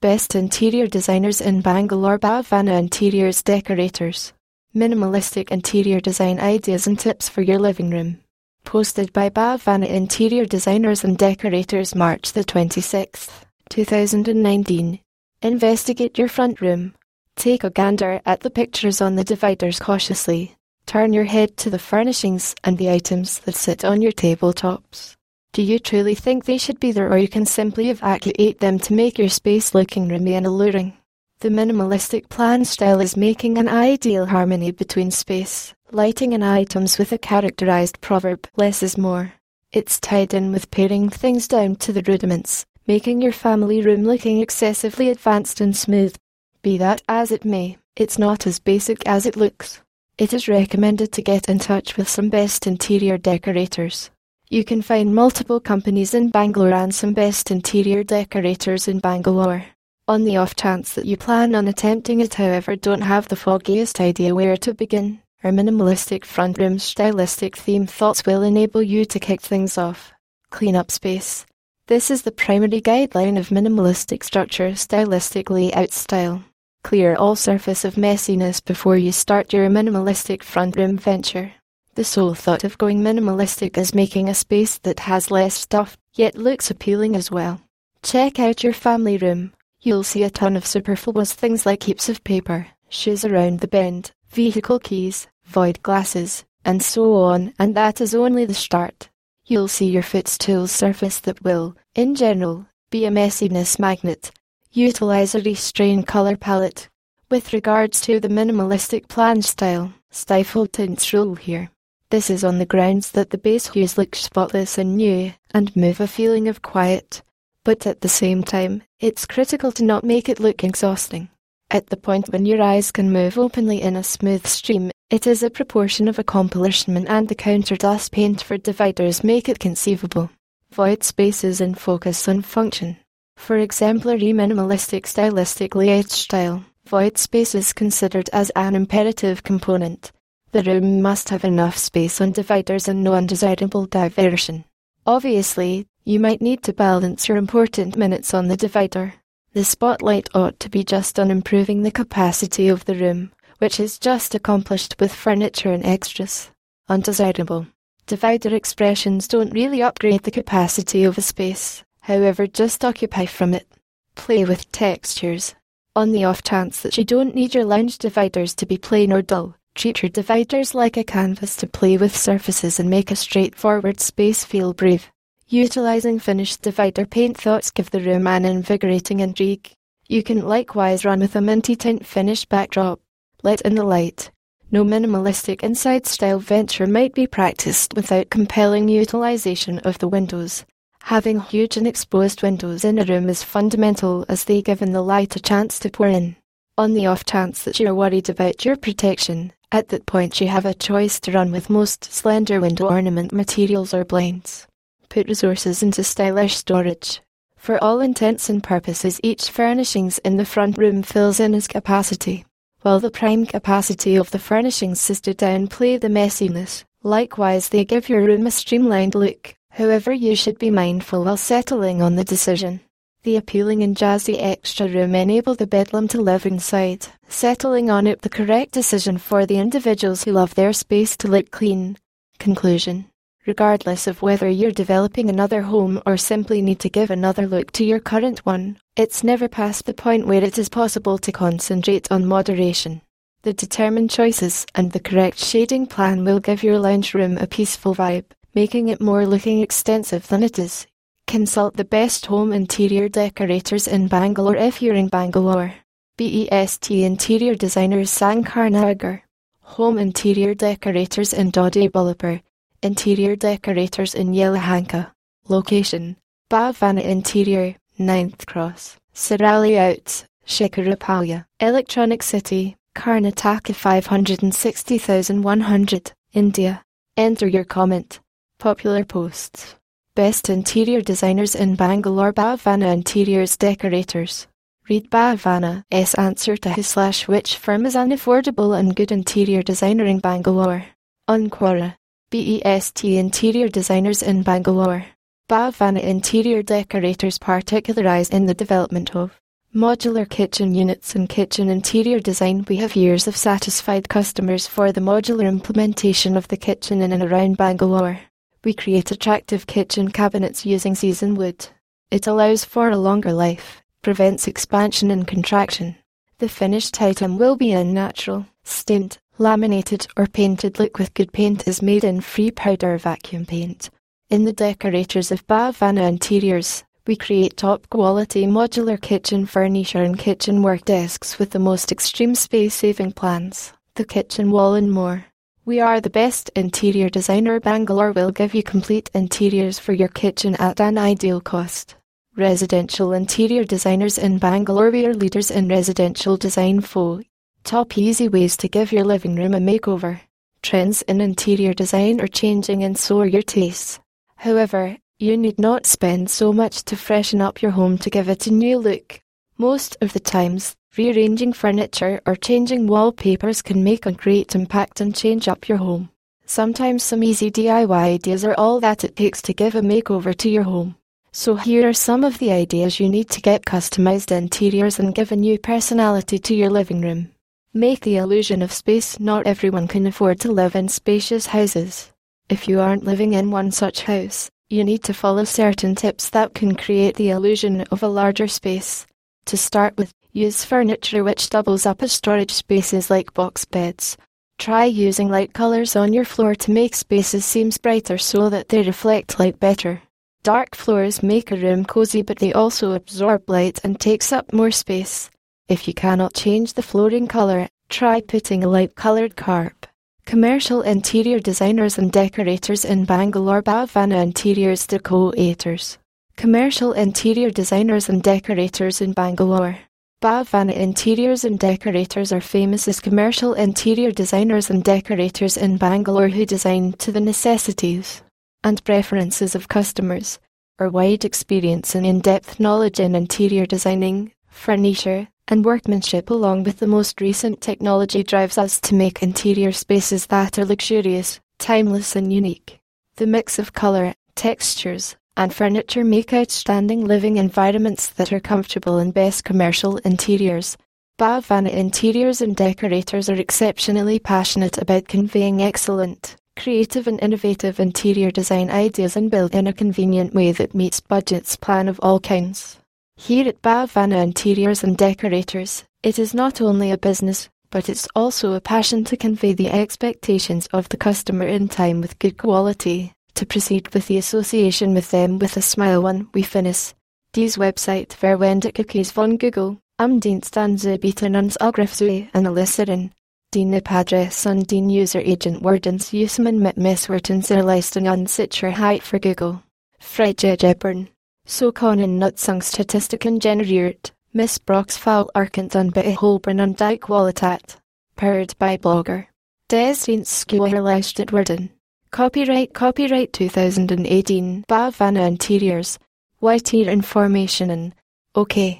Best Interior Designers in Bangalore Bhavana Interiors Decorators. Minimalistic interior design ideas and tips for your living room. Posted by Bhavana Interior Designers and Decorators March the 26th, 2019. Investigate your front room. Take a gander at the pictures on the dividers cautiously. Turn your head to the furnishings and the items that sit on your tabletops. Do you truly think they should be there or you can simply evacuate them to make your space looking and alluring? The minimalistic plan style is making an ideal harmony between space, lighting and items with a characterized proverb, less is more. It's tied in with paring things down to the rudiments, making your family room looking excessively advanced and smooth. Be that as it may, it's not as basic as it looks. It is recommended to get in touch with some best interior decorators. You can find multiple companies in Bangalore and some best interior decorators in Bangalore. On the off chance that you plan on attempting it, however, don't have the foggiest idea where to begin, our minimalistic front room stylistic theme thoughts will enable you to kick things off. Clean up space. This is the primary guideline of minimalistic structure stylistic layout style. Clear all surface of messiness before you start your minimalistic front room venture. The sole thought of going minimalistic is making a space that has less stuff, yet looks appealing as well. Check out your family room. You'll see a ton of superfluous things like heaps of paper, shoes around the bend, vehicle keys, void glasses, and so on, and that is only the start. You'll see your footstool surface that will, in general, be a messiness magnet. Utilize a restrained color palette. With regards to the minimalistic plan style, stifled tints rule here. This is on the grounds that the base hues look spotless and new, and move a feeling of quiet. But at the same time, it's critical to not make it look exhausting. At the point when your eyes can move openly in a smooth stream, it is a proportion of accomplishment and the counter dust paint for dividers make it conceivable. Void spaces and focus on function. For exemplary minimalistic stylistic layout style, void space is considered as an imperative component, the room must have enough space on dividers and no undesirable diversion. Obviously, you might need to balance your important minutes on the divider. The spotlight ought to be just on improving the capacity of the room, which is just accomplished with furniture and extras. Undesirable. Divider expressions don't really upgrade the capacity of a space, however, just occupy from it. Play with textures. On the off chance that you don't need your lounge dividers to be plain or dull, Treat your dividers like a canvas to play with surfaces and make a straightforward space feel brave. Utilizing finished divider paint thoughts give the room an invigorating intrigue. You can likewise run with a minty tint finish backdrop. Let in the light. No minimalistic inside style venture might be practiced without compelling utilization of the windows. Having huge and exposed windows in a room is fundamental as they give in the light a chance to pour in. On the off chance that you're worried about your protection, at that point, you have a choice to run with most slender window ornament materials or blinds. Put resources into stylish storage. For all intents and purposes, each furnishings in the front room fills in its capacity, while the prime capacity of the furnishings is to downplay the messiness. Likewise, they give your room a streamlined look. However, you should be mindful while settling on the decision. The appealing and jazzy extra room enable the bedlam to live inside, settling on it the correct decision for the individuals who love their space to look clean. Conclusion Regardless of whether you're developing another home or simply need to give another look to your current one, it's never past the point where it is possible to concentrate on moderation. The determined choices and the correct shading plan will give your lounge room a peaceful vibe, making it more looking extensive than it is, Consult the best home interior decorators in Bangalore if you're in Bangalore. BEST Interior Designers Sankar Nagar. Home Interior Decorators in Doddaballapur. Interior Decorators in Yelahanka. Location. Bhavana Interior, 9th Cross. Sirali Out, Shikarapalya. Electronic City, Karnataka 560,100, India. Enter your comment. Popular posts. Best Interior Designers in Bangalore Bhavana Interiors Decorators. Read Bhavana's answer to slash which firm is an affordable and good interior designer in Bangalore. on Quora. BEST Interior Designers in Bangalore. Bhavana Interior Decorators particularise in the development of Modular kitchen units and kitchen interior design We have years of satisfied customers for the modular implementation of the kitchen in and around Bangalore. We create attractive kitchen cabinets using seasoned wood. It allows for a longer life, prevents expansion and contraction. The finished item will be a natural, stamped, laminated or painted look with good paint is made in free powder vacuum paint. In the decorators of Bhavana Interiors, we create top quality modular kitchen furniture and kitchen work desks with the most extreme space saving plans, the kitchen wall and more. We are the best interior designer Bangalore will give you complete interiors for your kitchen at an ideal cost. Residential interior designers in Bangalore we are leaders in residential design for top easy ways to give your living room a makeover. Trends in interior design are changing and so are your tastes. However, you need not spend so much to freshen up your home to give it a new look. Most of the times, rearranging furniture or changing wallpapers can make a great impact and change up your home. Sometimes some easy DIY ideas are all that it takes to give a makeover to your home. So here are some of the ideas you need to get customized interiors and give a new personality to your living room. Make the illusion of space. Not everyone can afford to live in spacious houses. If you aren't living in one such house, you need to follow certain tips that can create the illusion of a larger space. To start with, use furniture which doubles up as storage spaces like box beds. Try using light colors on your floor to make spaces seem brighter so that they reflect light better. Dark floors make a room cozy but they also absorb light and takes up more space. If you cannot change the flooring color, try putting a light colored carpet. Commercial interior designers and decorators in Bangalore Bhavana Interiors Decorators. Commercial interior designers and decorators in Bangalore. Bhavana Interiors and Decorators are famous as commercial interior designers and decorators in Bangalore who design to the necessities and preferences of customers. Our wide experience and in depth knowledge in interior designing, furniture, and workmanship along with the most recent technology drives us to make interior spaces that are luxurious, timeless and unique. The mix of colour, textures, and furniture make outstanding living environments that are comfortable and best commercial interiors. Bhavana Interiors and Decorators are exceptionally passionate about conveying excellent, creative and innovative interior design ideas and built in a convenient way that meets budgets plan of all kinds. Here at Bhavana Interiors and Decorators, it is not only a business, but it's also a passion to convey the expectations of the customer in time with good quality. To proceed with the association with them with a smile one, we finish. Dies Website verwendet cookies von Google, am Dienst an sie bieten uns Agrifsui analysieren. Die NIP-Adresse und den User-Agent werdens Usman mit Messwerten zur er Leistung Sicherheit für Google. Freigegebern. So können Nutzungsstatistiken generiert, Missbrauchsfall an bei Holborn und die Qualität. Paired by Blogger. Des Dienstgewerleistet werden. Copyright Copyright 2018 Bhavana Interiors. White Informationen. Okay.